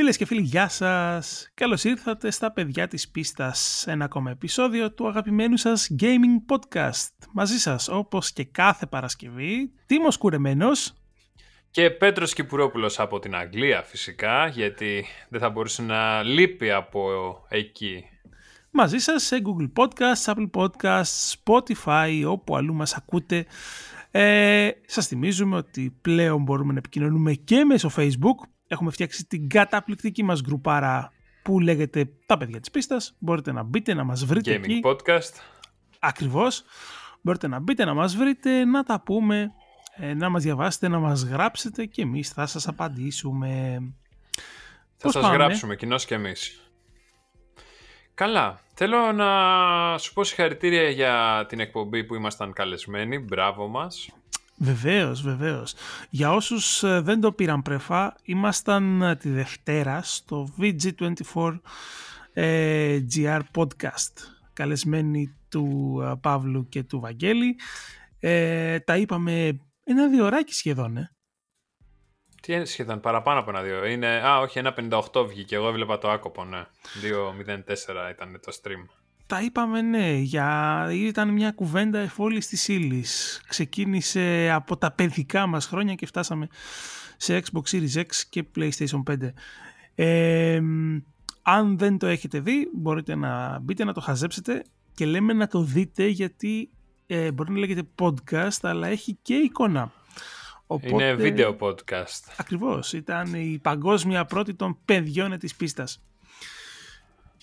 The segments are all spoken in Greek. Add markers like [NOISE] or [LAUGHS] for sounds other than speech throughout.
Φίλες και φίλοι, γεια σας! Καλώς ήρθατε στα παιδιά της πίστας, ένα ακόμα επεισόδιο του αγαπημένου σας Gaming Podcast. Μαζί σας, όπως και κάθε Παρασκευή, Τίμος Κουρεμένος. Και Πέτρος Κυπουρόπουλος από την Αγγλία φυσικά, γιατί δεν θα μπορούσε να λείπει από εκεί. Μαζί σας σε Google Podcasts, Apple Podcasts, Spotify, όπου αλλού μας ακούτε. Ε, σας θυμίζουμε ότι πλέον μπορούμε να επικοινωνούμε και μέσω Facebook έχουμε φτιάξει την καταπληκτική μας γκρουπάρα που λέγεται «Τα παιδιά της πίστας». Μπορείτε να μπείτε, να μας βρείτε Gaming εκεί. podcast. Ακριβώς. Μπορείτε να μπείτε, να μας βρείτε, να τα πούμε, ε, να μας διαβάσετε, να μας γράψετε και εμείς θα σας απαντήσουμε. Θα Πώς σας πάμε; γράψουμε, κοινώς και εμείς. Καλά. Θέλω να σου πω συγχαρητήρια για την εκπομπή που ήμασταν καλεσμένοι. Μπράβο μας. Βεβαίως, βεβαίως. Για όσους ε, δεν το πήραν πρεφά, ήμασταν ε, τη Δευτέρα στο VG24 ε, GR Podcast, καλεσμένοι του ε, Παύλου και του Βαγγέλη. Ε, τα είπαμε ένα διωράκι σχεδόν, ε. Τι είναι σχεδόν παραπάνω από ένα δύο. Είναι, α, όχι, ένα 58 βγήκε. Εγώ έβλεπα το άκοπο, ναι. 2.04 ήταν το stream. Τα είπαμε ναι, για... ήταν μια κουβέντα εφόλης της ύλης. Ξεκίνησε από τα παιδικά μας χρόνια και φτάσαμε σε Xbox Series X και PlayStation 5. Ε, αν δεν το έχετε δει, μπορείτε να μπείτε να το χαζέψετε και λέμε να το δείτε γιατί ε, μπορεί να λέγεται podcast, αλλά έχει και εικόνα. Είναι βίντεο podcast. Ακριβώς, ήταν η παγκόσμια πρώτη των παιδιών της πίστας.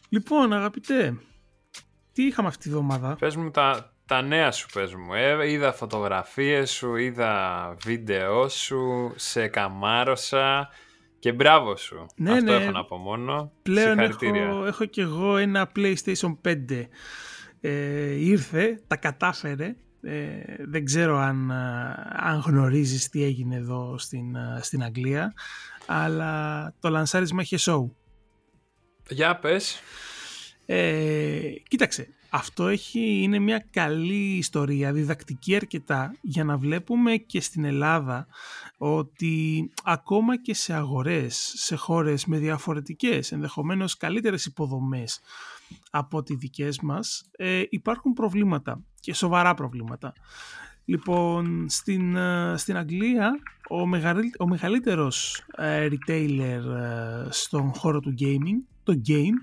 Λοιπόν, αγαπητέ, τι είχαμε αυτή τη βδομάδα; Πες μου τα, τα νέα σου, πες μου. Ε, είδα φωτογραφίες σου, είδα βίντεο σου, σε καμάρωσα και μπράβο σου. Ναι, Αυτό ναι. έχω να πω μόνο. Πλέον Συγχαρητήρια. έχω, έχω και εγώ ένα PlayStation 5. Ε, ήρθε, τα κατάφερε. Ε, δεν ξέρω αν, α, αν γνωρίζεις τι έγινε εδώ στην, α, στην Αγγλία, αλλά το λανσάρισμα είχε show. Για πες. Ε, κοίταξε, αυτό έχει, είναι μια καλή ιστορία, διδακτική αρκετά, για να βλέπουμε και στην Ελλάδα ότι ακόμα και σε αγορές, σε χώρες με διαφορετικές, ενδεχομένως καλύτερες υποδομές από τις δικές μας, ε, υπάρχουν προβλήματα και σοβαρά προβλήματα. Λοιπόν, στην, ε, στην Αγγλία ο, μεγαλύ, ο μεγαλύτερος ε, retailer ε, στον χώρο του gaming, το Game,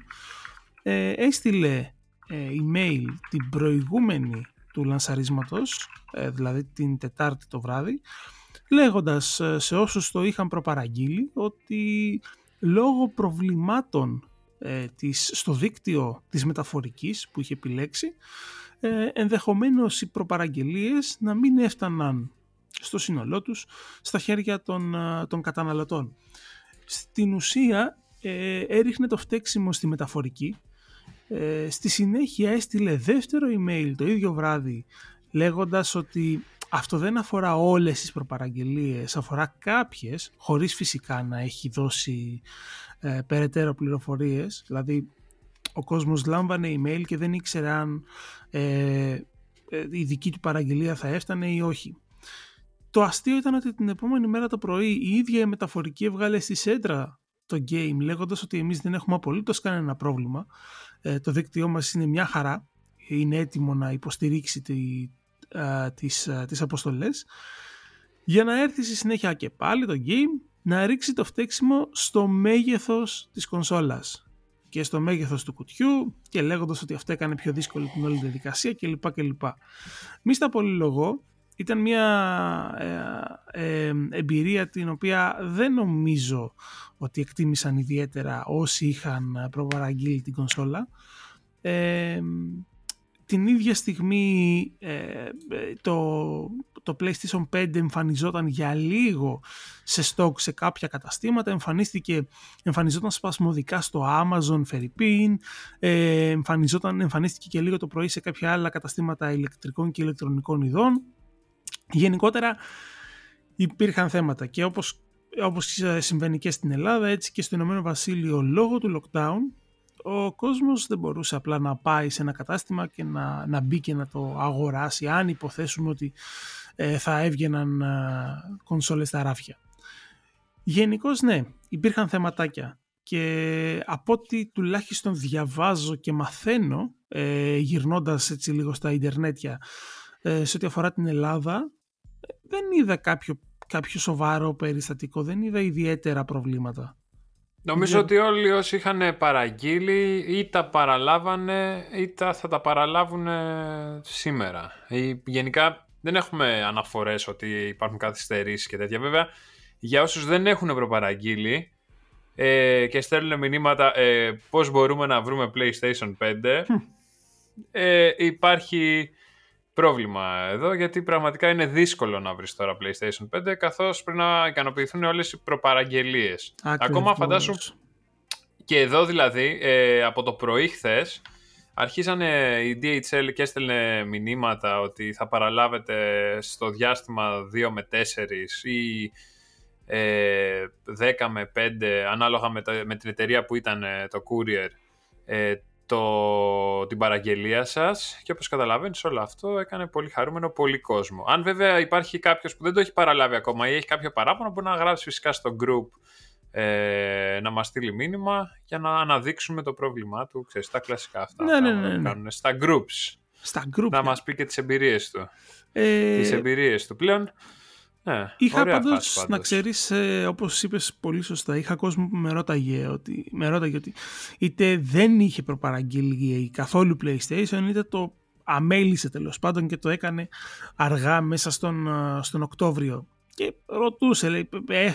ε, έστειλε ε, email την προηγούμενη του λανσαρίσματος, ε, δηλαδή την Τετάρτη το βράδυ, λέγοντας ε, σε όσους το είχαν προπαραγγείλει ότι λόγω προβλημάτων ε, της, στο δίκτυο της μεταφορικής που είχε επιλέξει, ε, ενδεχομένως οι προπαραγγελίες να μην έφταναν στο σύνολό τους στα χέρια των, ε, των καταναλωτών. Στην ουσία ε, έριχνε το φταίξιμο στη μεταφορική ε, στη συνέχεια έστειλε δεύτερο email το ίδιο βράδυ λέγοντας ότι αυτό δεν αφορά όλες τις προπαραγγελίες, αφορά κάποιες, χωρίς φυσικά να έχει δώσει ε, περαιτέρω πληροφορίες. Δηλαδή, ο κόσμος λάμβανε email και δεν ήξερε αν ε, ε, η δική του παραγγελία θα έφτανε ή όχι. Το αστείο ήταν ότι την επόμενη μέρα το πρωί η ίδια η μεταφορική έβγαλε στη σέντρα το game λέγοντας ότι εμείς δεν έχουμε απολύτως κανένα πρόβλημα ε, το δίκτυό μας είναι μια χαρά είναι έτοιμο να υποστηρίξει τη, α, τις, α, τις αποστολές για να έρθει στη συνέχεια και πάλι το game να ρίξει το φταίξιμο στο μέγεθος της κονσόλας και στο μέγεθος του κουτιού και λέγοντας ότι αυτό έκανε πιο δύσκολη την όλη διαδικασία κλπ. κλπ. Μη στα πολυλογώ, ήταν μια ε, ε, εμπειρία την οποία δεν νομίζω ότι εκτίμησαν ιδιαίτερα όσοι είχαν προπαραγγείλει την κονσόλα. Ε, την ίδια στιγμή ε, το, το PlayStation 5 εμφανιζόταν για λίγο σε stock σε κάποια καταστήματα, εμφανίστηκε, εμφανιζόταν σπασμωδικά στο Amazon, Φερρυπίν, ε, εμφανιζόταν, εμφανίστηκε και λίγο το πρωί σε κάποια άλλα καταστήματα ηλεκτρικών και ηλεκτρονικών ειδών. Γενικότερα υπήρχαν θέματα και όπως, όπως συμβαίνει και στην Ελλάδα έτσι και στο Ηνωμένο Βασίλειο λόγω του lockdown ο κόσμος δεν μπορούσε απλά να πάει σε ένα κατάστημα και να, να μπει και να το αγοράσει αν υποθέσουμε ότι ε, θα έβγαιναν ε, κονσόλες στα ράφια. Γενικώς ναι, υπήρχαν θεματάκια. και από ό,τι τουλάχιστον διαβάζω και μαθαίνω ε, γυρνώντας έτσι λίγο στα ιντερνέτια ε, σε ό,τι αφορά την Ελλάδα δεν είδα κάποιο, κάποιο σοβαρό περιστατικό, δεν είδα ιδιαίτερα προβλήματα. Νομίζω ότι όλοι όσοι είχαν παραγγείλει ή τα παραλάβανε ή τα θα τα παραλάβουν σήμερα. Γενικά δεν έχουμε αναφορές ότι υπάρχουν καθυστερήσεις και τέτοια. Βέβαια, για όσους δεν έχουν προπαραγγείλει ε, και στέλνουν μηνύματα ε, πώς μπορούμε να βρούμε PlayStation 5, ε, υπάρχει πρόβλημα εδώ γιατί πραγματικά είναι δύσκολο να βρεις τώρα PlayStation 5 καθώς πρέπει να ικανοποιηθούν όλες οι προπαραγγελίες. Ακόμα φαντάσου και εδώ δηλαδή ε, από το πρωί χθες αρχίσανε η DHL και έστελνε μηνύματα ότι θα παραλάβετε στο διάστημα 2 με 4 ή ε, 10 με 5 ανάλογα με, με την εταιρεία που ήταν ε, το courier ε, το, την παραγγελία σας και όπως καταλαβαίνεις όλο αυτό έκανε πολύ χαρούμενο πολύ κόσμο. Αν βέβαια υπάρχει κάποιος που δεν το έχει παραλάβει ακόμα ή έχει κάποιο παράπονο μπορεί να γράψει φυσικά στο group ε, να μας στείλει μήνυμα για να αναδείξουμε το πρόβλημά του, ξέρεις, τα κλασικά αυτά. Ναι, ναι, ναι, ναι. Κάνουν στα groups. Στα group. Να ναι. μας πει και τις εμπειρίες του. Ε... Τις εμπειρίες του. Πλέον ναι, είχα πάντως να ξέρεις, ε, όπως είπες πολύ σωστά, είχα κόσμο που με ρώταγε ότι, με ρώταγε ότι είτε δεν είχε προπαραγγείλει καθόλου PlayStation, είτε το αμέλησε τέλος πάντων και το έκανε αργά μέσα στον, ε, στον Οκτώβριο. Και ρωτούσε, λέει,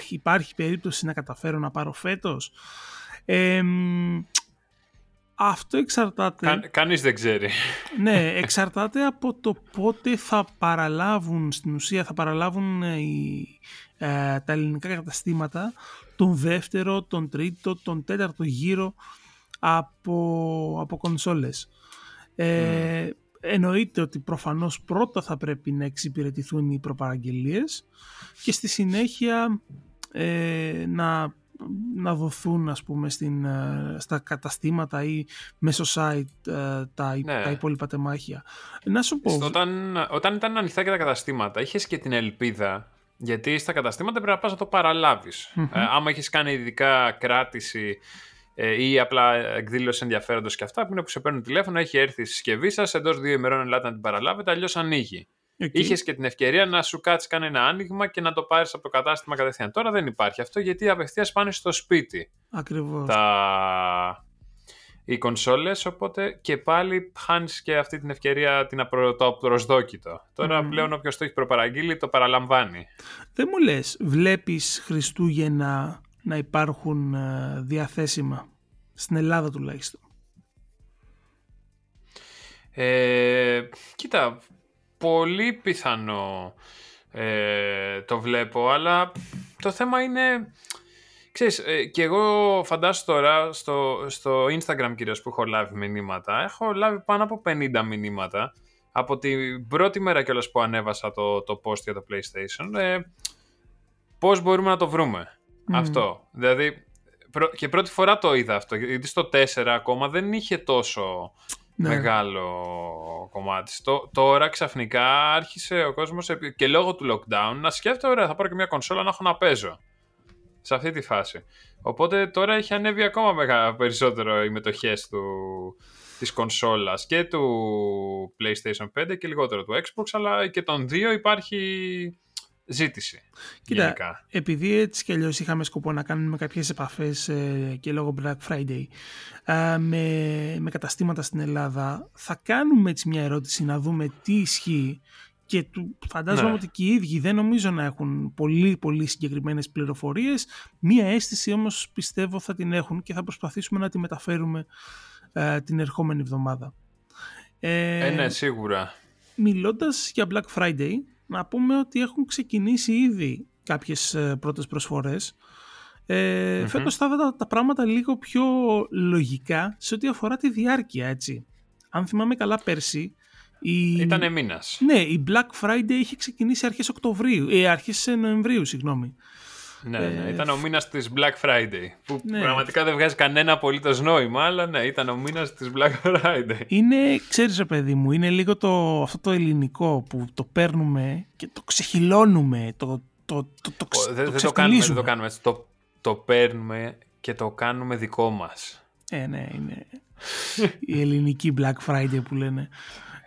υπάρχει περίπτωση να καταφέρω να πάρω φέτος; Ε, αυτό εξαρτάται... Κα, κανείς δεν ξέρει. Ναι, [LAUGHS] εξαρτάται από το πότε θα παραλάβουν, στην ουσία θα παραλάβουν ε, οι, ε, τα ελληνικά καταστήματα τον δεύτερο, τον τρίτο, τον τέταρτο γύρο από, από κονσόλες. Ε, Εννοείται ότι προφανώς πρώτα θα πρέπει να εξυπηρετηθούν οι προπαραγγελίες και στη συνέχεια ε, να να δοθούν ας πούμε στην, ε, στα καταστήματα ή μέσω site ε, τα, ναι. τα υπόλοιπα τεμάχια. Να σου πω... Όταν, όταν ήταν ανοιχτά και τα καταστήματα είχες και την ελπίδα γιατί στα καταστήματα πρέπει να πας να το παραλαβεις Ε, άμα έχεις κάνει ειδικά κράτηση ε, ή απλά εκδήλωση ενδιαφέροντος και αυτά που είναι που σε παίρνουν τηλέφωνο, έχει έρθει η συσκευή σας, εντός δύο ημερών ελάτε να την παραλάβετε, αλλιώς ανοίγει. Okay. Είχες και την ευκαιρία να σου κάτσεις κανένα άνοιγμα και να το πάρεις από το κατάστημα κατευθείαν. Τώρα δεν υπάρχει αυτό γιατί απευθείας πάνε στο σπίτι. Ακριβώς. Τα... Οι κονσόλες, οπότε και πάλι χάνεις και αυτή την ευκαιρία την απρο... το προσδόκητο. Τώρα mm. πλέον όποιος το έχει προπαραγγείλει το παραλαμβάνει. Δεν μου λες, βλέπεις Χριστούγεννα να υπάρχουν ε, διαθέσιμα; Στην Ελλάδα τουλάχιστον. Ε, κοίτα, πολύ πιθανό ε, το βλέπω, αλλά το θέμα είναι... Ξέρεις, ε, και εγώ φαντάσου τώρα στο, στο Instagram κυρίως που έχω λάβει μηνύματα, έχω λάβει πάνω από 50 μηνύματα από την πρώτη μέρα κιόλας που ανέβασα το, το post για το PlayStation, ε, πώς μπορούμε να το βρούμε. Αυτό. Δηλαδή, και πρώτη φορά το είδα αυτό, γιατί στο 4 ακόμα δεν είχε τόσο ναι. μεγάλο κομμάτι. τώρα ξαφνικά άρχισε ο κόσμος και λόγω του lockdown να σκέφτεται: Ωραία, θα πάρω και μια κονσόλα να έχω να παίζω. Σε αυτή τη φάση. Οπότε τώρα έχει ανέβει ακόμα μεγα, περισσότερο οι μετοχές του της κονσόλας και του PlayStation 5 και λιγότερο του Xbox αλλά και των δύο υπάρχει ζήτηση. Κοίτα, γενικά. επειδή έτσι κι αλλιώς είχαμε σκοπό να κάνουμε κάποιες επαφές ε, και λόγω Black Friday ε, με, με καταστήματα στην Ελλάδα, θα κάνουμε έτσι μια ερώτηση να δούμε τι ισχύει και του, φαντάζομαι ναι. ότι και οι ίδιοι δεν νομίζω να έχουν πολύ πολύ συγκεκριμένες πληροφορίες. Μία αίσθηση όμως πιστεύω θα την έχουν και θα προσπαθήσουμε να τη μεταφέρουμε ε, την ερχόμενη εβδομάδα. Ε, ναι, σίγουρα. Μιλώντας για Black Friday, να πούμε ότι έχουν ξεκινήσει ήδη κάποιες ε, πρώτες προσφορές. Ε, mm Φέτος θα τα, τα πράγματα λίγο πιο λογικά σε ό,τι αφορά τη διάρκεια, έτσι. Αν θυμάμαι καλά πέρσι, η... Ήτανε μήνας. Ναι, η Black Friday είχε ξεκινήσει αρχές Οκτωβρίου, ε, αρχές Νοεμβρίου, συγγνώμη. Ναι, ναι, ε, ήταν ο μήνας της Black Friday. Που ναι. πραγματικά δεν βγάζει κανένα απολύτως νόημα, αλλά ναι, ήταν ο μήνας της Black Friday. Είναι, ξέρεις, ρε παιδί μου, είναι λίγο το, αυτό το ελληνικό που το παίρνουμε και το ξεχυλώνουμε. Το, το, το, το, δεν, το κάνουμε, δεν το κάνουμε έτσι. Το, το παίρνουμε και το κάνουμε δικό μας. Ε, ναι, είναι η ελληνική Black Friday που λένε.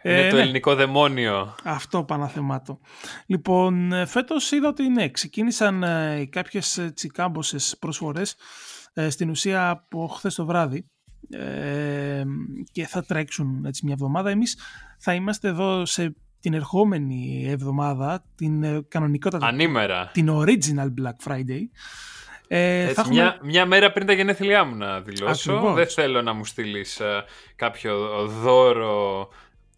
Είναι Ε, το ναι. ελληνικό δαιμόνιο. Αυτό παναθεμάτο. Λοιπόν, ε, φέτος είδα ότι ναι, ξεκίνησαν ε, κάποιες έτσι, κάμποσες προσφορές ε, στην ουσία από χθες το βράδυ ε, και θα τρέξουν έτσι μια εβδομάδα. Εμείς θα είμαστε εδώ σε την ερχόμενη εβδομάδα, την ε, κανονικότατη, Ανήμερα. την original Black Friday. Ε, Έτσι, θα έχουμε... μια, μια μέρα πριν τα γενέθλιά μου να δηλώσω. Ακριβώς. Δεν θέλω να μου στείλεις κάποιο δώρο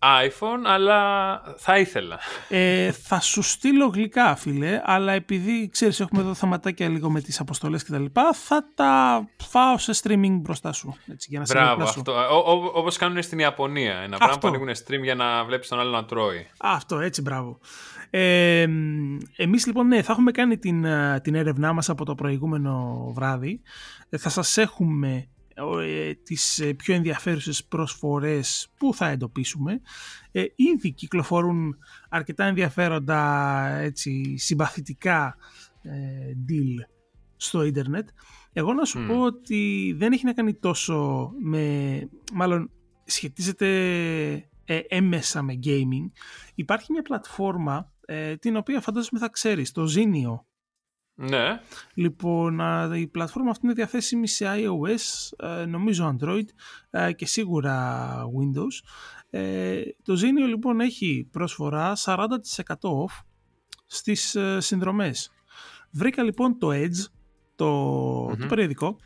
iPhone, αλλά θα ήθελα. Ε, θα σου στείλω γλυκά, φίλε, αλλά επειδή ξέρεις έχουμε εδώ θεματάκια λίγο με τις αποστολές και τα λοιπά, θα τα φάω σε streaming μπροστά σου. Έτσι, για να σε Μπράβο, εορτάσω. αυτό. Ο, ο, όπως κάνουν στην Ιαπωνία. Ένα πράγμα που ανοίγουν stream για να βλέπεις τον άλλο να τρώει. Αυτό, έτσι, μπράβο. Ε, εμείς λοιπόν, ναι, θα έχουμε κάνει την, ε, την έρευνά μας από το προηγούμενο βράδυ. Ε, θα σας έχουμε ε, τις ε, πιο ενδιαφέρουσες προσφορές που θα εντοπίσουμε. Ε, ήδη κυκλοφορούν αρκετά ενδιαφέροντα, έτσι, συμπαθητικά ε, deal στο ίντερνετ. Εγώ να σου Μμ. πω ότι δεν έχει να κάνει τόσο με, μάλλον σχετίζεται ε, έμεσα με gaming. Υπάρχει μια πλατφόρμα ε, την οποία φαντάζομαι θα ξέρεις, το Zinio. Ναι. Λοιπόν, α, η πλατφόρμα αυτή είναι διαθέσιμη σε iOS, ε, νομίζω Android ε, και σίγουρα Windows. Ε, το Zinio λοιπόν έχει προσφορά 40% off στις ε, συνδρομές. Βρήκα λοιπόν το Edge, το, Μμμ. το περιοδικό.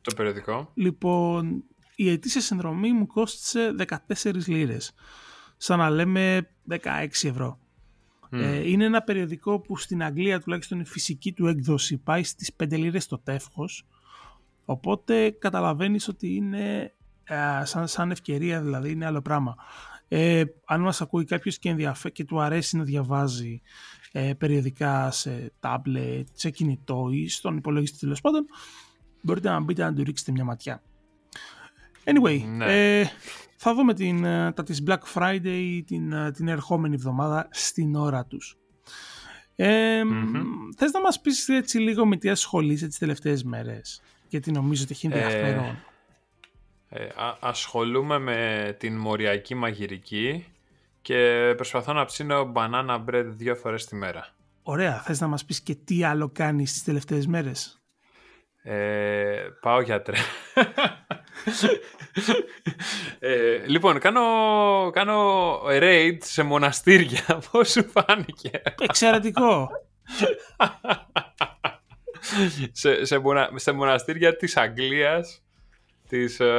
Το περιοδικό. Λοιπόν, η ετήσια συνδρομή μου κόστησε 14 λίρες. Σαν να λέμε 16 ευρώ. Μμ. Ε, είναι ένα περιοδικό που στην Αγγλία τουλάχιστον η φυσική του έκδοση πάει στις 5 λίρες το τεύχος. Οπότε καταλαβαίνεις ότι είναι ε, σαν, σαν ευκαιρία δηλαδή είναι άλλο πράγμα. Ε, αν μας ακούει κάποιος και, ενδιαφέ- και του αρέσει να διαβάζει ε, περιοδικά σε τάμπλετ, σε κινητό ή στον υπολογιστή τέλος πάντων, μπορείτε να μπείτε να του ρίξετε μια ματιά. Anyway, Ναι. ε, θα δούμε την, ε, τα της Black Friday την, ε, την ερχόμενη εβδομάδα στην ώρα τους. Ε, Μμμ. Θες να μας πεις έτσι λίγο με τι ασχολείσαι τις τελευταίες μέρες γιατί νομίζω ότι έχει ενδιαφέρον; Ε, α- ασχολούμαι με την μοριακή μαγειρική και προσπαθώ να ψήνω banana bread δύο φορές τη μέρα. Ωραία, θες να μας πεις και τι άλλο κάνεις τις τελευταίες μέρες; Ε, πάω γιατρέ. [LAUGHS] ε, λοιπόν, κάνω, κάνω raid σε μοναστήρια. [LAUGHS] Πώς σου φάνηκε; Εξαιρετικό. σε, σε, μονα- σε μοναστήρια της Αγγλίας της, ε,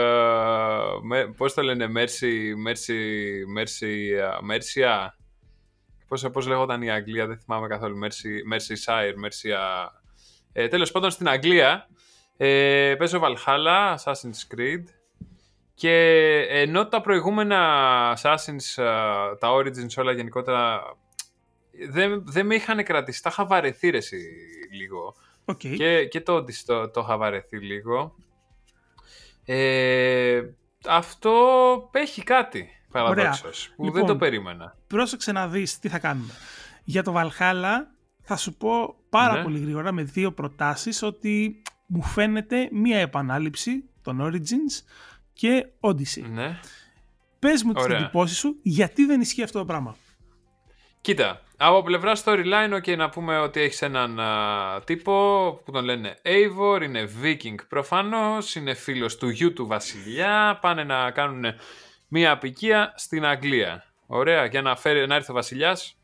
με, πώς το λένε, Μέρσι, Μέρσι, Μέρσι, Μέρσια, πώς, πώς λέγονταν η Αγγλία, δεν θυμάμαι καθόλου, Μέρσι, Μέρσι Σάιρ, Μέρσια, ε, τέλος πάντων στην Αγγλία ε, παίζω Valhalla, Assassin's Creed και ενώ τα προηγούμενα Assassin's, ε, τα Origins όλα γενικότερα δεν, δεν με είχαν κρατήσει, τα είχα βαρεθεί ρε εσύ, λίγο. Οκ. Και, και το Odyssey το, το είχα βαρεθεί λίγο. Ε, αυτό έχει κάτι παραδόξως, που δεν Λοιπόν, το περίμενα. Πρόσεξε να δεις τι θα κάνουμε. Για το Valhalla θα σου πω πάρα Ναι. πολύ γρήγορα με δύο προτάσεις ότι μου φαίνεται μία επανάληψη των Origins και Odyssey. Ναι. Πες μου τις Ωραία. εντυπώσεις σου γιατί δεν ισχύει αυτό το πράγμα; Κοίτα, από πλευρά storyline, ok, να πούμε ότι έχεις έναν α, τύπο που τον λένε Eivor, είναι Viking προφανώς, είναι φίλος του γιου του βασιλιά, πάνε να κάνουν μία αποικία στην Αγγλία. Ωραία, για να, φέρει, να έρθει ο βασιλιάς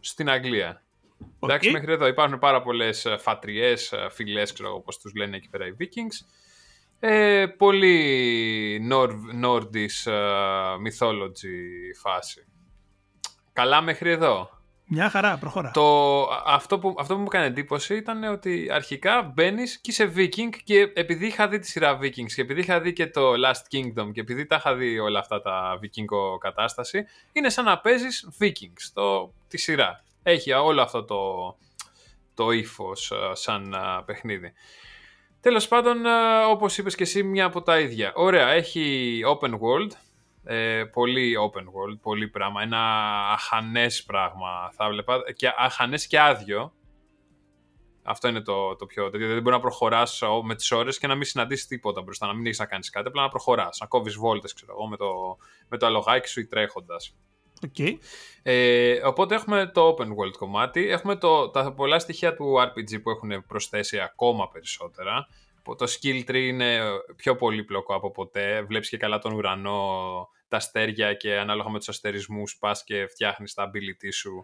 στην Αγγλία. Οκ. Εντάξει, μέχρι εδώ υπάρχουν πάρα πολλές φατριές, φυλές, ξέρω εγώ πώς τους λένε εκεί πέρα οι Vikings. Ε, πολύ Nor- Nordic ε, mythology φάση. Καλά μέχρι εδώ. Μια χαρά, προχώρα. Το, αυτό, που, αυτό που μου έκανε εντύπωση ήταν ότι αρχικά μπαίνεις και είσαι Viking και επειδή είχα δει τη σειρά Vikings και επειδή είχα δει και το Last Kingdom και επειδή τα είχα δει όλα αυτά τα Vikingo κατάσταση, είναι σαν να παίζεις Vikings το, τη σειρά. Έχει όλο αυτό το, το ύφος σαν α, παιχνίδι. Τέλος πάντων, α, όπως είπες και εσύ, μια από τα ίδια. Ωραία, έχει open world, ε, πολύ open world, πολύ πράγμα. Ένα αχανές πράγμα θα βλέπα. Και αχανές και άδειο. Αυτό είναι το, το πιο. Δηλαδή δεν μπορεί να προχωρά με τις ώρες και να μην συναντήσεις τίποτα μπροστά, να μην έχεις να κάνεις κάτι, απλά να προχωράς. Να κόβεις βόλτες, ξέρω εγώ, με το, με το αλογάκι σου ή τρέχοντας. Okay. Ε, οπότε έχουμε το open world κομμάτι, έχουμε το, τα πολλά στοιχεία του RPG που έχουν προσθέσει ακόμα περισσότερα. Το skill tree είναι πιο πολύπλοκο από ποτέ. Βλέπεις και καλά τον ουρανό, τα αστέρια και ανάλογα με τους αστερισμούς πας και φτιάχνεις τα ability σου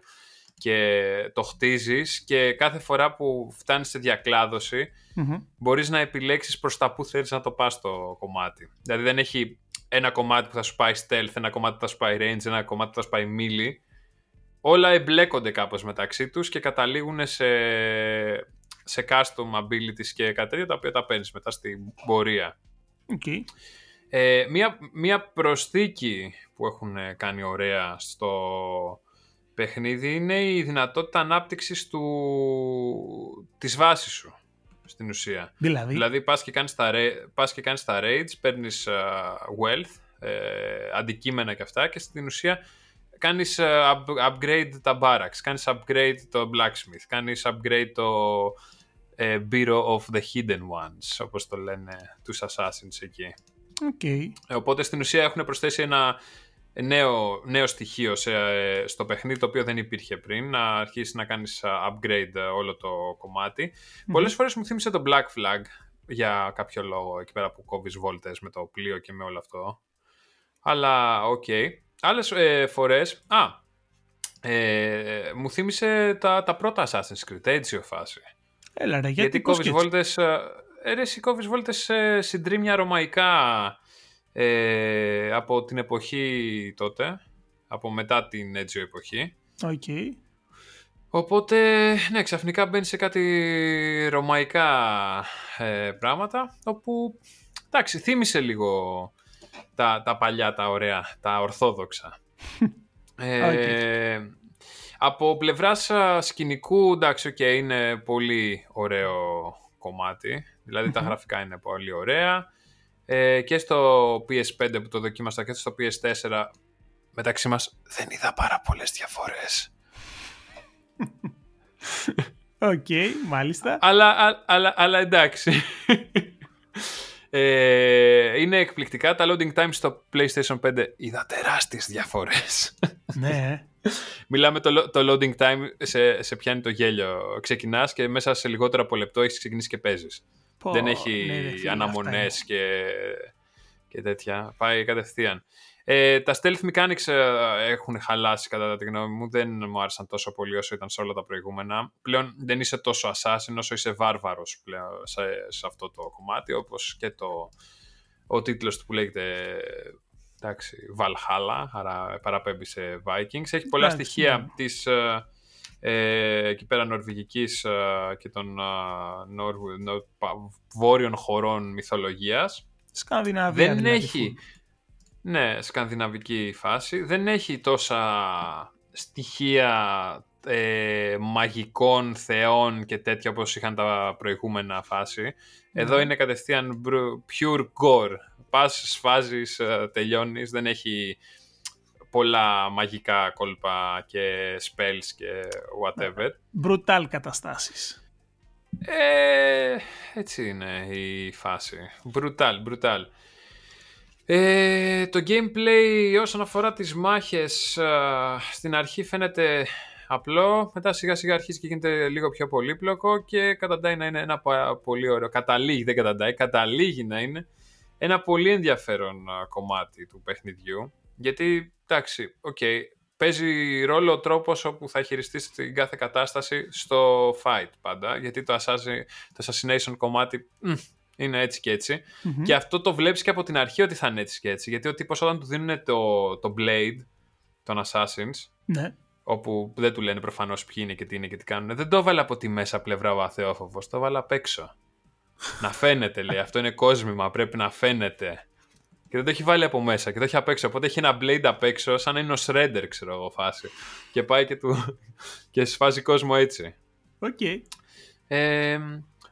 και το χτίζεις και κάθε φορά που φτάνεις σε διακλάδωση mm-hmm. μπορείς να επιλέξεις προς τα που θέλεις να το πας το κομμάτι. Δηλαδή δεν έχει ένα κομμάτι που θα σου πάει stealth, ένα κομμάτι που θα σου πάει range, ένα κομμάτι που θα σου πάει melee. Όλα εμπλέκονται κάπως μεταξύ τους και καταλήγουν σε, σε custom abilities και κάτι τέτοια τα οποία τα παίρνεις μετά στην πορεία. Okay. Ε, μία, μία προσθήκη που έχουν κάνει ωραία στο παιχνίδι είναι η δυνατότητα ανάπτυξης του, της βάσης σου στην ουσία. Δηλαδή, δηλαδή πας, και κάνεις τα, πας και κάνεις τα raids, παίρνεις wealth, ε, αντικείμενα και αυτά και στην ουσία κάνεις upgrade τα barracks, κάνεις upgrade το blacksmith, κάνεις upgrade το ε, Bureau of the Hidden Ones, όπως το λένε τους assassins εκεί. Okay. Οπότε στην ουσία έχουν προσθέσει ένα νέο, νέο στοιχείο σε, στο παιχνίδι το οποίο δεν υπήρχε πριν, να αρχίσεις να κάνεις upgrade όλο το κομμάτι. Mm-hmm. Πολλές φορές μου θύμισε το Black Flag για κάποιο λόγο εκεί πέρα που κόβεις βόλτες με το πλοίο και με όλο αυτό. Αλλά OK. Okay. Άλλες ε, φορές... Α, ε, μου θύμισε τα, τα πρώτα Assassin's Creed, Ezio φάση. Έλα ρε, γιατί, γιατί κόβεις βόλτες... Ε, ρε, εσύ κόβεις βόλτες ε, συντρίμια ρωμαϊκά ε, από την εποχή τότε, από μετά την Ezio εποχή. Okay. Οπότε, ναι, ξαφνικά μπαίνει σε κάτι ρωμαϊκά ε, πράγματα, όπου, εντάξει, θύμισε λίγο τα, τα παλιά, τα ωραία, τα ορθόδοξα. [LAUGHS] ε, Από πλευράς σκηνικού, εντάξει, okay, είναι πολύ ωραίο κομμάτι. Δηλαδή, τα γραφικά είναι πολύ ωραία. Ε, και στο PS5 που το δοκίμασα και στο PS4 μεταξύ μας δεν είδα πάρα πολλές διαφορές. OK, okay, μάλιστα. Αλλά, αλλά, αλλά εντάξει. Ε, είναι εκπληκτικά. Τα loading times στο PlayStation 5 είδα τεράστιες διαφορές. ναι. Μιλάμε το, το loading time σε, σε πιάνει το γέλιο. Ξεκινάς και μέσα σε λιγότερο από λεπτό έχεις ξεκινήσει και παίζεις δεν έχει ναι, αναμονές και, και τέτοια. Πάει κατευθείαν. Ε, τα stealth mechanics ε, έχουν χαλάσει κατά τη γνώμη μου. Δεν μου άρεσαν τόσο πολύ όσο ήταν σε όλα τα προηγούμενα. Πλέον δεν είσαι τόσο assassin όσο είσαι βάρβαρος πλέον σε, σε αυτό το κομμάτι, όπως και το, ο τίτλος του που λέγεται εντάξει, Valhalla, άρα παραπέμπει σε Vikings. Έχει πολλά στοιχεία ναι. της, ε, ε, εκεί πέρα νορβηγικής ε, και των ε, βόρειων χωρών μυθολογίας. Σκανδιναβία. Δεν δηλαδή, έχει... Ναι, σκανδιναβική φάση. Δεν έχει τόσα στοιχεία ε, μαγικών θεών και τέτοια όπως είχαν τα προηγούμενα φάση. Εδώ ναι. είναι κατευθείαν pure gore. Πας, σφάζεις, ε, τελειώνεις, δεν έχει πολλά μαγικά κόλπα και spells και whatever. Brutal καταστάσεις. Ε, έτσι είναι η φάση. Brutal, brutal. Ε, το gameplay όσον αφορά τις μάχες στην αρχή φαίνεται απλό, μετά σιγά σιγά αρχίζει και γίνεται λίγο πιο πολύπλοκο και καταντάει να είναι ένα πολύ ωραίο, καταλήγει, δεν καταντάει, καταλήγει να είναι ένα πολύ ενδιαφέρον κομμάτι του παιχνιδιού γιατί εντάξει, OK, okay, παίζει ρόλο ο τρόπος όπου θα χειριστείς την κάθε κατάσταση στο fight πάντα, γιατί το, το assassination κομμάτι είναι έτσι και ετσι Και αυτό το βλέπεις και από την αρχή ότι θα είναι έτσι και έτσι. Γιατί ο τύπος όταν του δίνουν το, το blade των assassins, ναι. όπου δεν του λένε προφανώς ποιοι είναι και τι είναι και τι κάνουν, δεν το έβαλε από τη μέσα πλευρά ο αθεόφοβος, το έβαλε απ' έξω. να φαίνεται λέει, αυτό είναι κόσμημα, πρέπει να φαίνεται και δεν το έχει βάλει από μέσα και το έχει απ' έξω. Οπότε έχει ένα blade απ' έξω, σαν να είναι ο Shredder, ξέρω εγώ, φάση. Και πάει και, του... [LAUGHS] και σφάζει κόσμο έτσι. OK. Okay. Ε,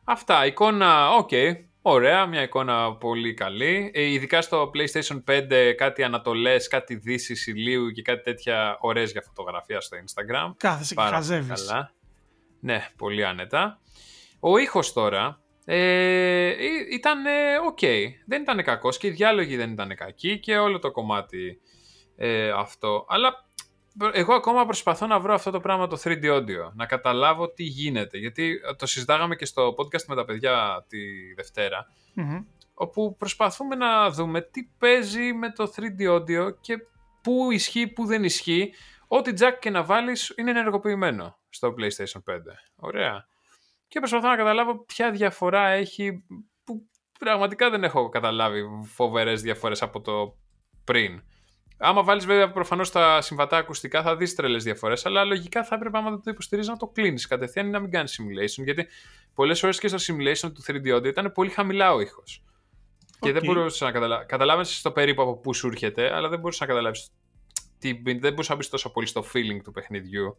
αυτά. Εικόνα, OK. Okay. Ωραία, μια εικόνα πολύ καλή. Ε, ειδικά στο PlayStation 5 κάτι ανατολές, κάτι δύσεις ηλίου και κάτι τέτοια ωραίες για φωτογραφία στο Instagram. Κάθεσαι και χαζεύεις. Καλά. Ναι, πολύ άνετα. Ο ήχος τώρα ε, ήταν οκ. Δεν ήταν κακός και οι διάλογοι δεν ήταν κακοί και όλο το κομμάτι ε, αυτό. Αλλά εγώ ακόμα προσπαθώ να βρω αυτό το πράγμα το 3D audio, να καταλάβω τι γίνεται. Γιατί το συζητάγαμε και στο podcast με τα παιδιά τη Δευτέρα όπου προσπαθούμε να δούμε τι παίζει με το 3D audio και πού ισχύει, πού δεν ισχύει. Ό,τι jack και να βάλεις είναι ενεργοποιημένο στο PlayStation 5. Ωραία. Και προσπαθώ να καταλάβω ποια διαφορά έχει, που πραγματικά δεν έχω καταλάβει φοβερές διαφορές από το πριν. Άμα βάλεις βέβαια προφανώς τα συμβατά ακουστικά θα δεις τρελές διαφορές, αλλά λογικά θα έπρεπε άμα το υποστηρίζεις να το κλείνεις κατευθείαν ή να μην κάνεις simulation. Γιατί πολλές φορές και στο simulation του 3D audio ήταν πολύ χαμηλά ο ήχος. Και δεν μπορούσες να καταλάβει. Καταλάβει στο περίπου από πού σου έρχεται, αλλά δεν μπορούσες να καταλάβεις. Δεν μπορούσες να μπεις τόσο πολύ στο feeling του παιχνιδιού.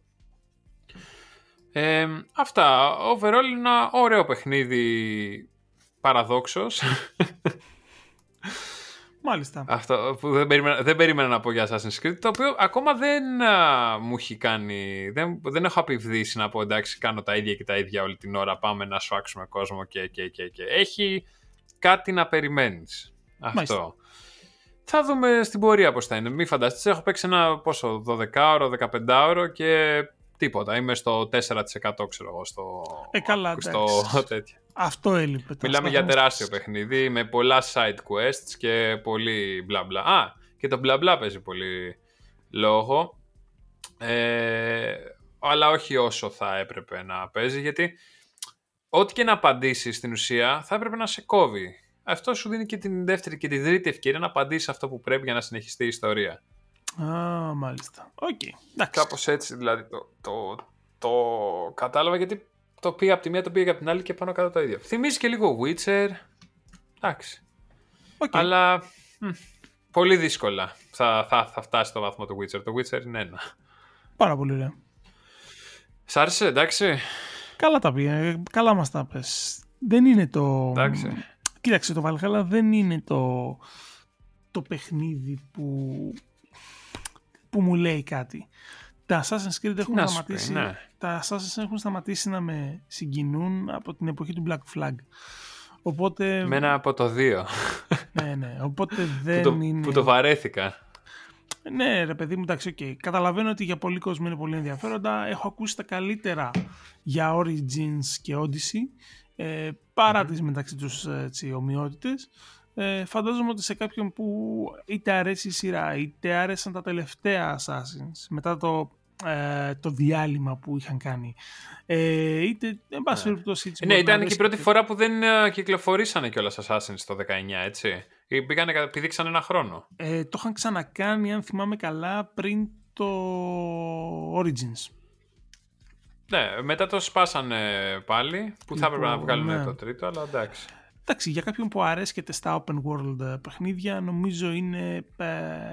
Ε, αυτά. Overall είναι ένα ωραίο παιχνίδι παραδόξως. [LAUGHS] Μάλιστα. Αυτό που δεν περίμενα, δεν περίμενα να πω για Assassin's Creed, το οποίο ακόμα δεν α, μου έχει κάνει. Δεν, δεν έχω απειβδίσει να πω εντάξει, κάνω τα ίδια και τα ίδια όλη την ώρα. Πάμε να σφάξουμε κόσμο και, και, και, και. Έχει κάτι να περιμένεις. Αυτό. Θα δούμε στην πορεία πώς θα είναι. Μην φανταστείτε, έχω παίξει ένα πόσο, 12ωρο, 15ωρο και τίποτα. Είμαι στο 4% ξέρω εγώ. Στο, ε, καλά, στο [LAUGHS] τέτοιο. Αυτό έλειπε. Μιλάμε για τεράστιο παιχνίδι με πολλά side quests και πολύ μπλα μπλα. Α, και το μπλα μπλα παίζει πολύ λόγο. Ε, αλλά όχι όσο θα έπρεπε να παίζει γιατί ό,τι και να απαντήσεις στην ουσία θα έπρεπε να σε κόβει. Αυτό σου δίνει και την δεύτερη και την τρίτη ευκαιρία να απαντήσεις αυτό που πρέπει για να συνεχιστεί η ιστορία. Α, μάλιστα. OK. Okay. Κάπως έτσι δηλαδή το, το, το κατάλαβα γιατί το πήγα από τη μία, το πήγα από την άλλη και πάνω κάτω το ίδιο. Θυμίζει και λίγο Witcher. Εντάξει. Okay. Αλλά μ, πολύ δύσκολα θα, θα, θα φτάσει στο βαθμό του Witcher. Το Witcher είναι ένα. Πάρα πολύ ωραία. Σ' άρεσε, εντάξει. Καλά τα πήγα. Καλά μας τα πες. Δεν είναι το... Εντάξει. Κοίταξε το Valhalla δεν είναι το, το παιχνίδι που, που μου λέει κάτι τα Assassin's Creed έχουν σταματήσει, ναι. τα Assassin's έχουν σταματήσει να με συγκινούν από την εποχή του Black Flag. Οπότε... Μένα από το 2. ναι, ναι. Οπότε δεν που το, είναι... Που το βαρέθηκα. Ναι, ρε παιδί μου, εντάξει, okay. Καταλαβαίνω ότι για πολλοί κόσμο είναι πολύ ενδιαφέροντα. Έχω ακούσει τα καλύτερα για Origins και Odyssey. Ε, παρά mm-hmm. τις μεταξύ τους έτσι, ομοιότητες. Ε, φαντάζομαι ότι σε κάποιον που είτε αρέσει η σειρά, είτε άρεσαν τα τελευταία Assassins, μετά το ε, το διάλειμμα που είχαν κάνει. Ε, είτε, εν πάση ναι. περιπτώσει... Ναι, ήταν και η πρώτη φορά που δεν ε, κυκλοφορήσανε κιόλας Assassin's το 19, έτσι. Πήγανε, πηδήξαν ένα χρόνο. Ε, το είχαν ξανακάνει, αν θυμάμαι καλά, πριν το Origins. Ναι, μετά το σπάσανε πάλι, που θα έπρεπε να λοιπόν, βγάλουν ναι. το τρίτο, αλλά εντάξει. Εντάξει, για κάποιον που αρέσκεται στα open world παιχνίδια, νομίζω είναι,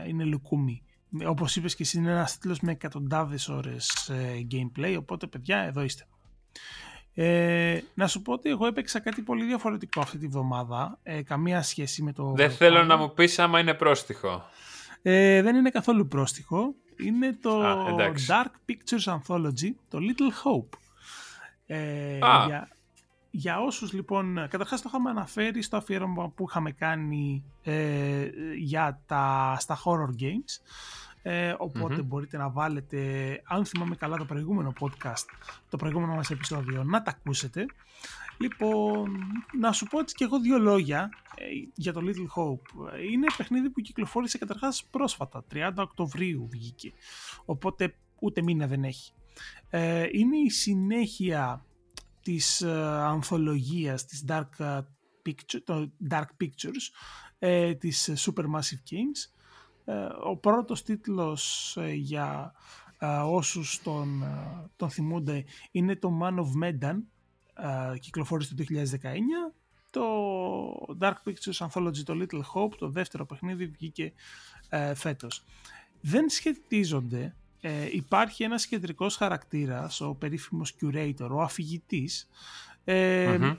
είναι λουκούμι. Όπως είπες και εσύ είναι ένας τίτλος με εκατοντάδες ώρες ε, gameplay οπότε παιδιά εδώ είστε. Ε, να σου πω ότι εγώ έπαιξα κάτι πολύ διαφορετικό αυτή τη βδομάδα ε, καμία σχέση με το δεν θέλω να μου πεις άμα είναι πρόστιχο. Ε, δεν είναι καθόλου πρόστιχο. Είναι το Dark Pictures Anthology το Little Hope. Ε, για, για όσους λοιπόν, καταρχάς το είχαμε αναφέρει στο αφιέρωμα που είχαμε κάνει ε, για τα, στα horror games ε, οποτε μπορείτε να βάλετε, αν θυμάμαι καλά το προηγούμενο podcast, το προηγούμενο μας επεισόδιο, να τα ακούσετε. Λοιπόν, να σου πω έτσι και εγώ δύο λόγια ε, για το Little Hope. Είναι παιχνίδι που κυκλοφόρησε καταρχάς πρόσφατα, 30 Οκτωβρίου βγήκε, οπότε ούτε μήνα δεν έχει. Ε, είναι η συνέχεια της ε, ανθολογίας της Dark, Picture, Dark Pictures ε, της Supermassive Games ε, ο πρώτος τίτλος ε, για ε, όσους τον, τον θυμούνται είναι το Man of Medan, κυκλοφόρησε το 2019. Το Dark Pictures Anthology, το Little Hope, το δεύτερο παιχνίδι βγήκε φέτος. Δεν σχετίζονται υπάρχει ένας κεντρικός χαρακτήρας, ο περίφημος curator, ο αφηγητής,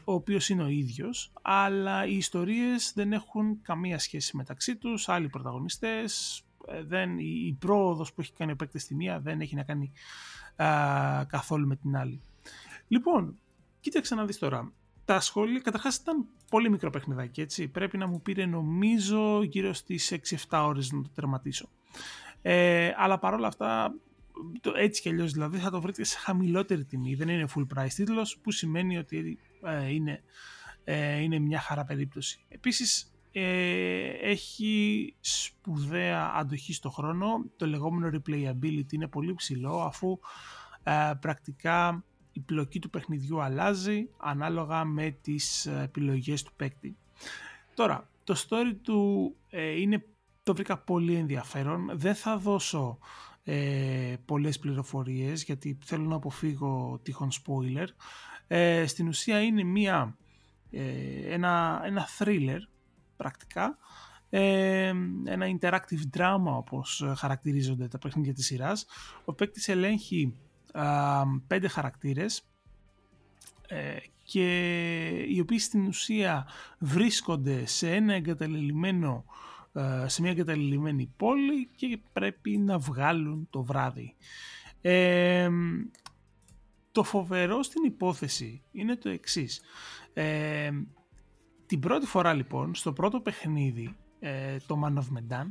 ο οποίος είναι ο ίδιος, αλλά οι ιστορίες δεν έχουν καμία σχέση μεταξύ τους, άλλοι πρωταγωνιστές, ε, δεν, η, πρόοδος που έχει κάνει ο παίκτης στη μία δεν έχει να κάνει καθόλου με την άλλη. Λοιπόν, κοίταξε να δεις τώρα. Τα σχόλια, καταρχάς ήταν πολύ μικρό παιχνιδάκι, έτσι. Πρέπει να μου πήρε νομίζω γύρω στις 6-7 ώρες να το τερματίσω. Ε, αλλά παρόλα αυτά, το, έτσι κι αλλιώς δηλαδή θα το βρείτε σε χαμηλότερη τιμή. Δεν είναι full price τίτλος, που σημαίνει ότι ε, είναι, ε, είναι μια χαρά περίπτωση. Επίσης, ε, έχει σπουδαία αντοχή στο χρόνο. Το λεγόμενο replayability είναι πολύ ψηλό, αφού ε, πρακτικά η πλοκή του παιχνιδιού αλλάζει ανάλογα με τις επιλογές του παίκτη. Τώρα, το story του ε, είναι, το βρήκα πολύ ενδιαφέρον. Δεν θα δώσω ε, πολλές πληροφορίες γιατί θέλω να αποφύγω τυχόν spoiler. Ε, στην ουσία είναι μια, ε, ένα, ένα thriller πρακτικά ε, ένα interactive drama όπως χαρακτηρίζονται τα παιχνίδια της σειράς. Ο παίκτης ελέγχει πέντε χαρακτήρες ε, και οι οποίοι στην ουσία βρίσκονται σε ένα εγκαταλελειμμένο ε, σε μια εγκαταλελειμμένη πόλη και πρέπει να βγάλουν το βράδυ. Ε, το φοβερό στην υπόθεση είναι το εξής. Ε, την πρώτη φορά λοιπόν, στο πρώτο παιχνίδι, το Man of Medan,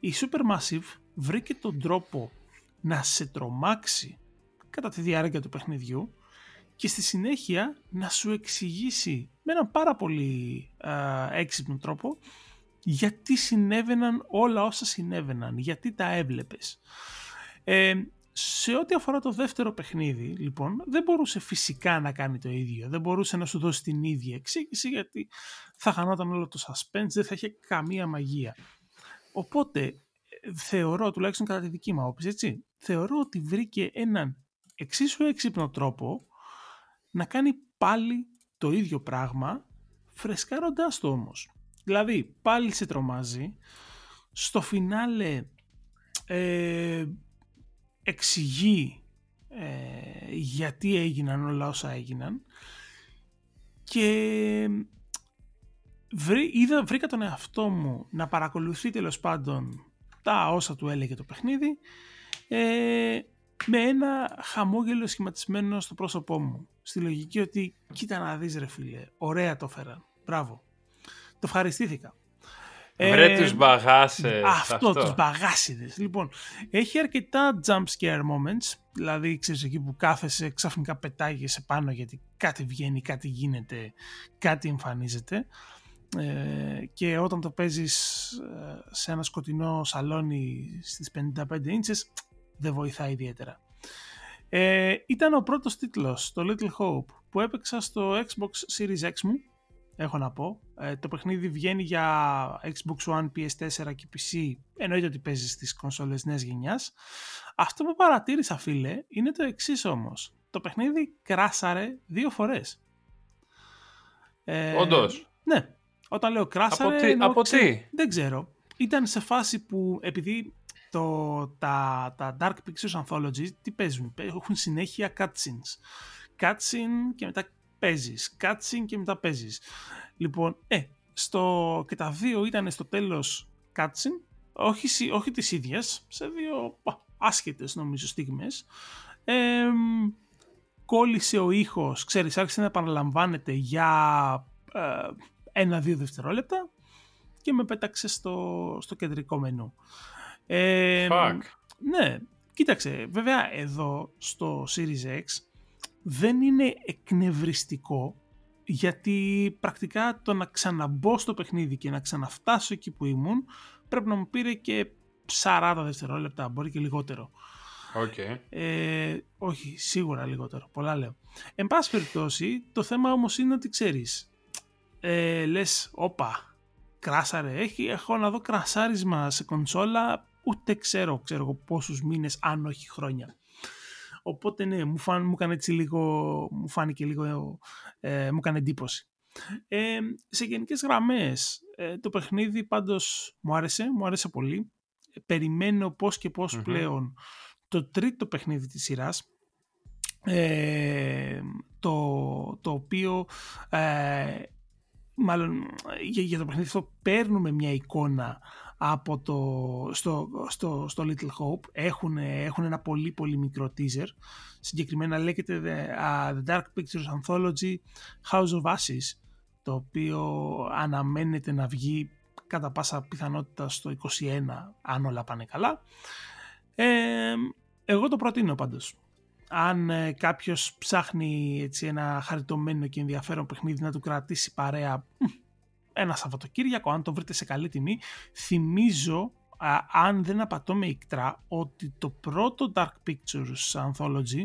η Supermassive βρήκε τον τρόπο να σε τρομάξει κατά τη διάρκεια του παιχνιδιού και στη συνέχεια να σου εξηγήσει με έναν πάρα πολύ έξυπνο τρόπο γιατί συνέβαιναν όλα όσα συνέβαιναν, γιατί τα έβλεπες. Ε, σε ό,τι αφορά το δεύτερο παιχνίδι, λοιπόν, δεν μπορούσε φυσικά να κάνει το ίδιο. Δεν μπορούσε να σου δώσει την ίδια εξήγηση γιατί θα χανόταν όλο το suspense, δεν θα είχε καμία μαγεία. Οπότε, ε, θεωρώ, τουλάχιστον κατά τη δική μου άποψη, έτσι, θεωρώ ότι βρήκε έναν εξίσου έξυπνο τρόπο να κάνει πάλι το ίδιο πράγμα, φρεσκάροντάς το όμως. Δηλαδή, πάλι σε τρομάζει, στο φινάλε ε, εξηγεί ε, γιατί έγιναν όλα όσα έγιναν και βρή, είδα, βρήκα τον εαυτό μου να παρακολουθεί τέλος πάντων τα όσα του έλεγε το παιχνίδι ε, με ένα χαμόγελο σχηματισμένο στο πρόσωπό μου. Στη λογική ότι κοίτα να δεις ρε φίλε, ωραία το έφερα, μπράβο. Το ευχαριστήθηκα. Βρε ε, τους μπαγάσες. Αυτό, αυτό. τους μπαγάσιδες. Λοιπόν, έχει αρκετά jump scare moments, δηλαδή ξέρεις εκεί που κάθεσαι, ξαφνικά πετάγεσαι πάνω γιατί κάτι βγαίνει, κάτι γίνεται, κάτι εμφανίζεται. Ε, και όταν το παίζεις ε, σε ένα σκοτεινό σαλόνι στις 55 ίντσες δεν βοηθά ιδιαίτερα. Ε, ήταν ο πρώτος τίτλος, το Little Hope, που έπαιξα στο Xbox Series X μου, έχω να πω. Ε, το παιχνίδι βγαίνει για Xbox One, PS4 και PC, εννοείται ότι παίζει στις κονσόλες νέας γενιάς. Αυτό που παρατήρησα φίλε, είναι το εξής όμως. Το παιχνίδι κράσαρε δύο φορές. Ε, Όντως. Ναι. Όταν λέω κράσαρε... Από τι, τι; Δεν ξέρω. Ήταν σε φάση που επειδή το, τα, τα Dark Pictures Anthology τι παίζουν, έχουν συνέχεια cutscenes. Cutscene και μετά παίζεις, cutscene και μετά παίζεις. Λοιπόν, ε, στο, και τα δύο ήταν στο τέλος cutscene, όχι, όχι τις ίδιες, σε δύο άσχετες νομίζω στιγμές. Ε, κόλλησε ο ήχος, ξέρεις, άρχισε να επαναλαμβάνεται για ε, ένα-δύο δευτερόλεπτα και με πέταξε στο, στο κεντρικό μενού. Ε, Fuck. Ναι, κοίταξε, βέβαια εδώ στο Series X δεν είναι εκνευριστικό γιατί πρακτικά το να ξαναμπώ στο παιχνίδι και να ξαναφτάσω εκεί που ήμουν πρέπει να μου πήρε και 40 δευτερόλεπτα, μπορεί και λιγότερο. Okay. Ε, όχι, σίγουρα λιγότερο, πολλά λέω. Εν πάση περιπτώσει, το θέμα όμως είναι ότι ξέρεις, ε, λες, όπα, κράσαρε, έχει, έχω να δω κρασάρισμα σε κονσόλα ούτε ξέρω, ξέρω πόσους μήνες, αν όχι χρόνια. Οπότε ναι, μου, φάν, μου, έκανε έτσι λίγο, μου φάνηκε λίγο, ε, μου έκανε εντύπωση. Ε, σε γενικές γραμμές, ε, το παιχνίδι πάντως μου άρεσε, μου άρεσε πολύ. Περιμένω πώς και πως πλέον το τρίτο παιχνίδι της σειράς, ε, το, το οποίο ε, μάλλον για, για το παιχνίδι αυτό παίρνουμε μια εικόνα από το, στο, στο, στο Little Hope. Έχουν, έχουν ένα πολύ πολύ μικρό teaser. Συγκεκριμένα λέγεται The, uh, The Dark Pictures Anthology House of Ashes το οποίο αναμένεται να βγει κατά πάσα πιθανότητα στο 21 αν όλα πάνε καλά. Ε, εγώ το προτείνω πάντως. Αν ε, κάποιος ψάχνει έτσι, ένα χαριτωμένο και ενδιαφέρον παιχνίδι να του κρατήσει παρέα ένα Σαββατοκύριακο, αν το βρείτε σε καλή τιμή, θυμίζω, αν δεν απατώ με ικτρά, ότι το πρώτο Dark Pictures Anthology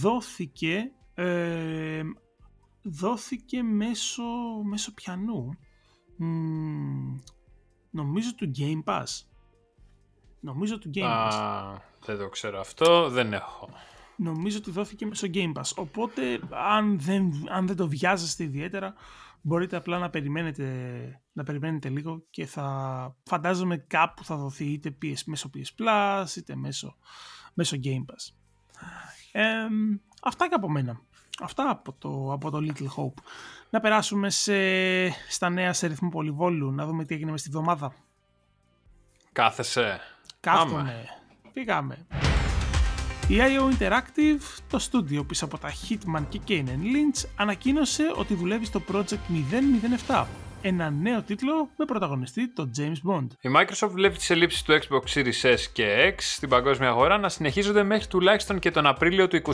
δόθηκε, ε, δόθηκε μέσω, μέσω πιανού. νομίζω του Game Pass. Νομίζω του Game Pass. Α, δεν το ξέρω αυτό, δεν έχω. Νομίζω ότι δόθηκε μέσω Game Pass. Οπότε, αν δεν, αν δεν το βιάζεστε ιδιαίτερα, μπορείτε απλά να περιμένετε, να περιμένετε λίγο και θα φαντάζομαι κάπου θα δοθεί είτε PS, μέσω PS Plus είτε μέσω, μέσω Game Pass. αυτά και από μένα. Αυτά από το, από το Little Hope. Να περάσουμε σε, στα νέα σε ρυθμό πολυβόλου, να δούμε τι έγινε μες στη βδομάδα. Κάθεσαι. Κάθομαι. Πήγαμε. Η IO Interactive, το στούντιο πίσω από τα Hitman και Kane Lynch, ανακοίνωσε ότι δουλεύει στο Project 007, ένα νέο τίτλο με πρωταγωνιστή τον James Bond. Η Microsoft βλέπει τις ελλείψεις του Xbox Series S και X στην παγκόσμια αγορά να συνεχίζονται μέχρι τουλάχιστον και τον Απρίλιο του 2021.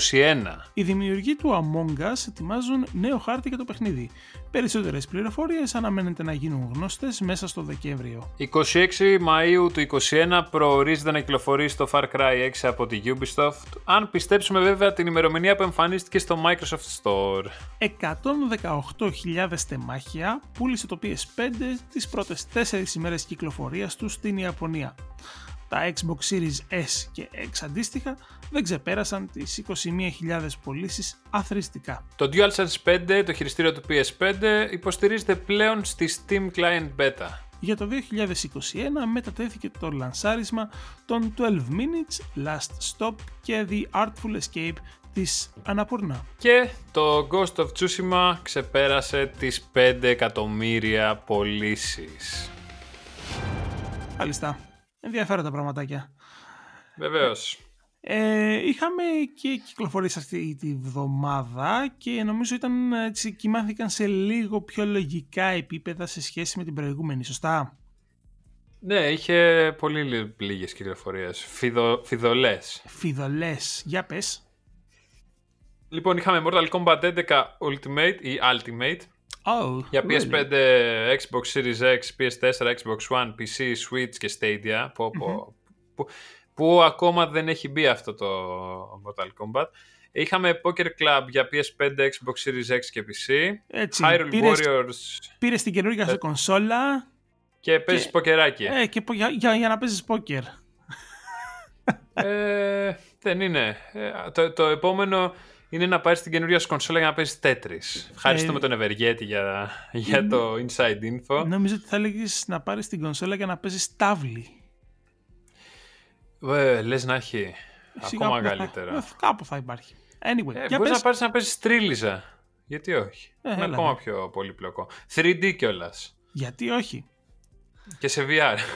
Οι δημιουργοί του Among Us ετοιμάζουν νέο χάρτη για το παιχνίδι. Περισσότερες πληροφορίες αναμένεται να γίνουν γνώστες μέσα στο Δεκέμβριο. 26 Μαου του 2021 προορίζεται να κυκλοφορήσει το Far Cry 6 από τη Ubisoft, αν πιστέψουμε βέβαια την ημερομηνία που εμφανίστηκε στο Microsoft Store. 118.000 τεμάχια πούλησε το PS5 τις πρώτες 4 ημέρες κυκλοφορίας τους στην Ιαπωνία. Τα Xbox Series S και X αντίστοιχα δεν ξεπέρασαν τις 21.000 πωλήσεις αθρηστικά. Το DualSense 5, το χειριστήριο του PS5, υποστηρίζεται πλέον στη Steam Client Beta. Για το 2021 μετατέθηκε το λανσάρισμα των 12 Minutes, Last Stop και The Artful Escape της Αναπουρνά. Και το Ghost of Tsushima ξεπέρασε τις 5 εκατομμύρια πωλήσεις. Μάλιστα. Ενδιαφέροντα πραγματάκια. Βεβαίως. Ε, είχαμε και κυκλοφορήσει αυτή τη βδομάδα και νομίζω ήταν έτσι, κοιμάθηκαν σε λίγο πιο λογικά επίπεδα σε σχέση με την προηγούμενη, σωστά; Ναι, είχε πολύ λίγες κυκλοφορίες. Φιδο, φιδωλές. Φιδωλές. Για πες. Λοιπόν, είχαμε Mortal Kombat 11 Ultimate ή Ultimate. Oh, για PS5, Xbox Series X, PS4, Xbox One, PC, Switch και Stadia. Που, που, που, ακόμα δεν έχει μπει αυτό το Mortal Kombat. Είχαμε Poker Club για PS5, Xbox Series X και PC. Έτσι, Hyrule πήρες, Warriors. Πήρες την καινούργια σου κονσόλα. Και παίζεις ποκεράκι. Ε, και για, για, για να παίζεις πόκερ. ε, δεν είναι. Ε, το, το επόμενο είναι να πάρεις την καινούργια σου κονσόλα για να παίζεις τέτρι. Ευχαριστούμε ε, τον Ευεργέτη για, για το inside info. Νομίζω ότι θα έλεγες να πάρεις την κονσόλα για να παίζεις τάβλη. Ε, Λες να έχει. ακόμα καλύτερα. Θα, κάπου θα υπάρχει. Anyway, ε, Μπορείς να πάρει να παίζεις τρίλιζα. Γιατί όχι; Ε, είναι ακόμα πιο πολύπλοκο. 3D κιόλας. Γιατί όχι; Και σε VR. [LAUGHS]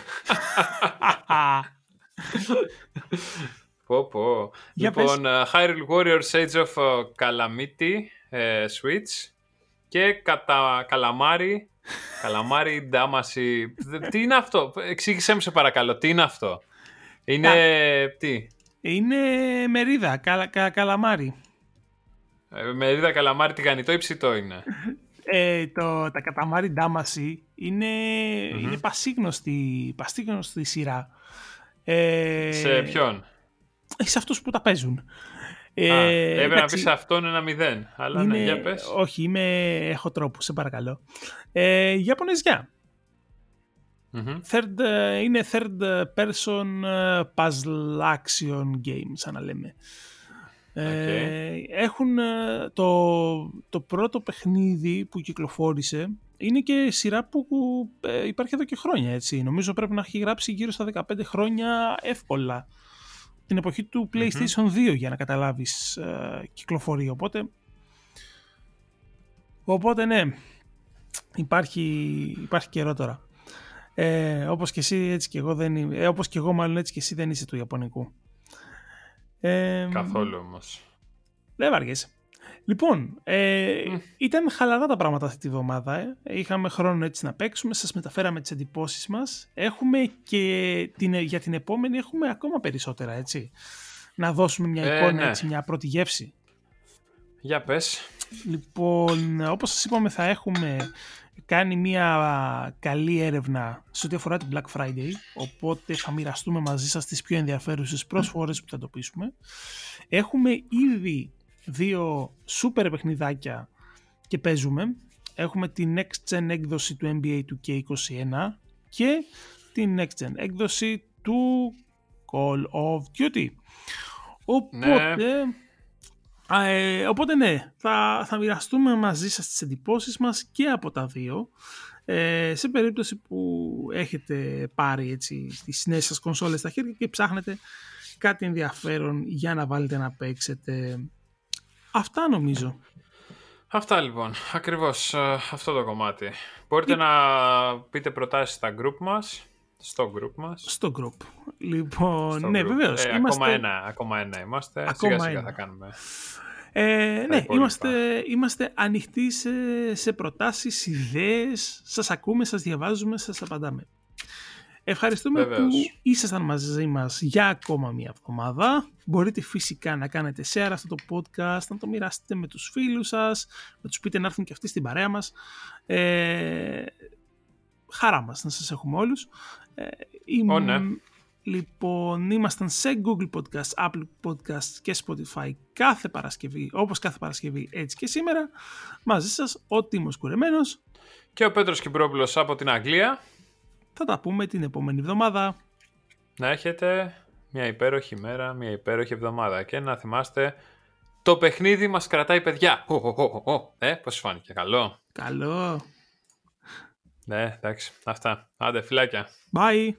[LAUGHS] [LAUGHS] Πω πω. λοιπόν, uh, Hyrule Warriors Age of uh, Calamity uh, Switch και κατα... Καλαμάρι. [LAUGHS] Καλαμάρι Ντάμαση Τι είναι αυτό, εξήγησέ μου σε παρακαλώ, τι είναι αυτό; Είναι, τι; Είναι μερίδα, καλα, κα, καλαμάρι. Ε, Μερίδα καλαμάρι τηγανιτό ή ψητό είναι; [LAUGHS] Ε, το, τα καταμάρι Ντάμαση είναι, mm-hmm. είναι πασίγνωστη, πασίγνωστη σειρά. Ε, Σε ποιον; Σε αυτούς που τα παίζουν. Ε, έπρεπε να πεις αυτόν ένα μηδέν. Αλλά ναι, για πες. Όχι, είμαι, έχω τρόπο, σε παρακαλώ. Ε, Ιαπωνεζιά. Third, ε, είναι third person ε, puzzle action game, σαν να λέμε. Ε, έχουν το, το πρώτο παιχνίδι που κυκλοφόρησε είναι και σειρά που υπάρχει εδώ και χρόνια έτσι. Νομίζω πρέπει να έχει γράψει γύρω στα 15 χρόνια εύκολα την εποχή του PlayStation 2 για να καταλάβεις ε, κυκλοφορεί. Οπότε, οπότε ναι, υπάρχει, υπάρχει καιρό τώρα. Ε, όπως και εσύ έτσι και εγώ δεν είμαι, ε, όπως και εγώ μάλλον έτσι και εσύ δεν είσαι του Ιαπωνικού. Ε, Καθόλου όμως. Δεν βαριέσαι. Λοιπόν, ε, ήταν χαλαρά τα πράγματα αυτή τη βδομάδα. Ε. Είχαμε χρόνο έτσι να παίξουμε, σας μεταφέραμε τις εντυπώσεις μας. Έχουμε και την, για την επόμενη έχουμε ακόμα περισσότερα, έτσι. Να δώσουμε μια ε, εικόνα, ναι. έτσι, μια πρώτη γεύση. Για πες. Λοιπόν, όπως σας είπαμε θα έχουμε κάνει μια καλή έρευνα σε ό,τι αφορά την Black Friday, οπότε θα μοιραστούμε μαζί σας τις πιο ενδιαφέρουσες πρόσφορες που θα εντοπίσουμε. Έχουμε ήδη δύο σούπερ παιχνιδάκια και παίζουμε. Έχουμε τη Next Gen έκδοση του NBA του K21 και τη Next Gen έκδοση του Call of Duty. Οπότε, ναι. Ε, οπότε ναι, θα, θα μοιραστούμε μαζί σας τις εντυπώσεις μας και από τα δύο. Ε, σε περίπτωση που έχετε πάρει έτσι, τις νέες σας κονσόλες στα χέρια και ψάχνετε κάτι ενδιαφέρον για να βάλετε να παίξετε. Αυτά νομίζω. Αυτά λοιπόν, ακριβώς ε, αυτό το κομμάτι. Μπορείτε να πείτε προτάσεις στα group μας, στο group μας. Στο group. Λοιπόν, ναι βεβαίως. Ε, είμαστε... Ακόμα ένα, ακόμα ένα είμαστε, ακόμα σιγά σιγά θα κάνουμε. Ε, ναι, είμαστε, είμαστε ανοιχτοί σε, σε προτάσεις, ιδέες, σας ακούμε, σας διαβάζουμε, σας απαντάμε. Ευχαριστούμε που ήσασταν μαζί μας για ακόμα μία εβδομάδα. Μπορείτε φυσικά να κάνετε share αυτό το podcast, να το μοιράσετε με τους φίλους σας, να τους πείτε να έρθουν και αυτοί στην παρέα μας. Ε, χαρά μας να σας έχουμε όλους. Ε, είμαι, ναι. Λοιπόν, ήμασταν σε Google Podcast, Apple Podcast και Spotify κάθε Παρασκευή, όπως κάθε Παρασκευή έτσι και σήμερα. Μαζί σας ο Τίμος Κουρεμένος και ο Πέτρος Κυπρόπουλος από την Αγγλία. Θα τα πούμε την επόμενη εβδομάδα. Να έχετε μια υπέροχη μέρα, μια υπέροχη εβδομάδα και να θυμάστε το παιχνίδι μας κρατάει παιδιά. Ο, ο, ο, ε, πώς φάνηκε, καλό. Καλό. Ναι, εντάξει, αυτά. Άντε, φυλάκια. Bye.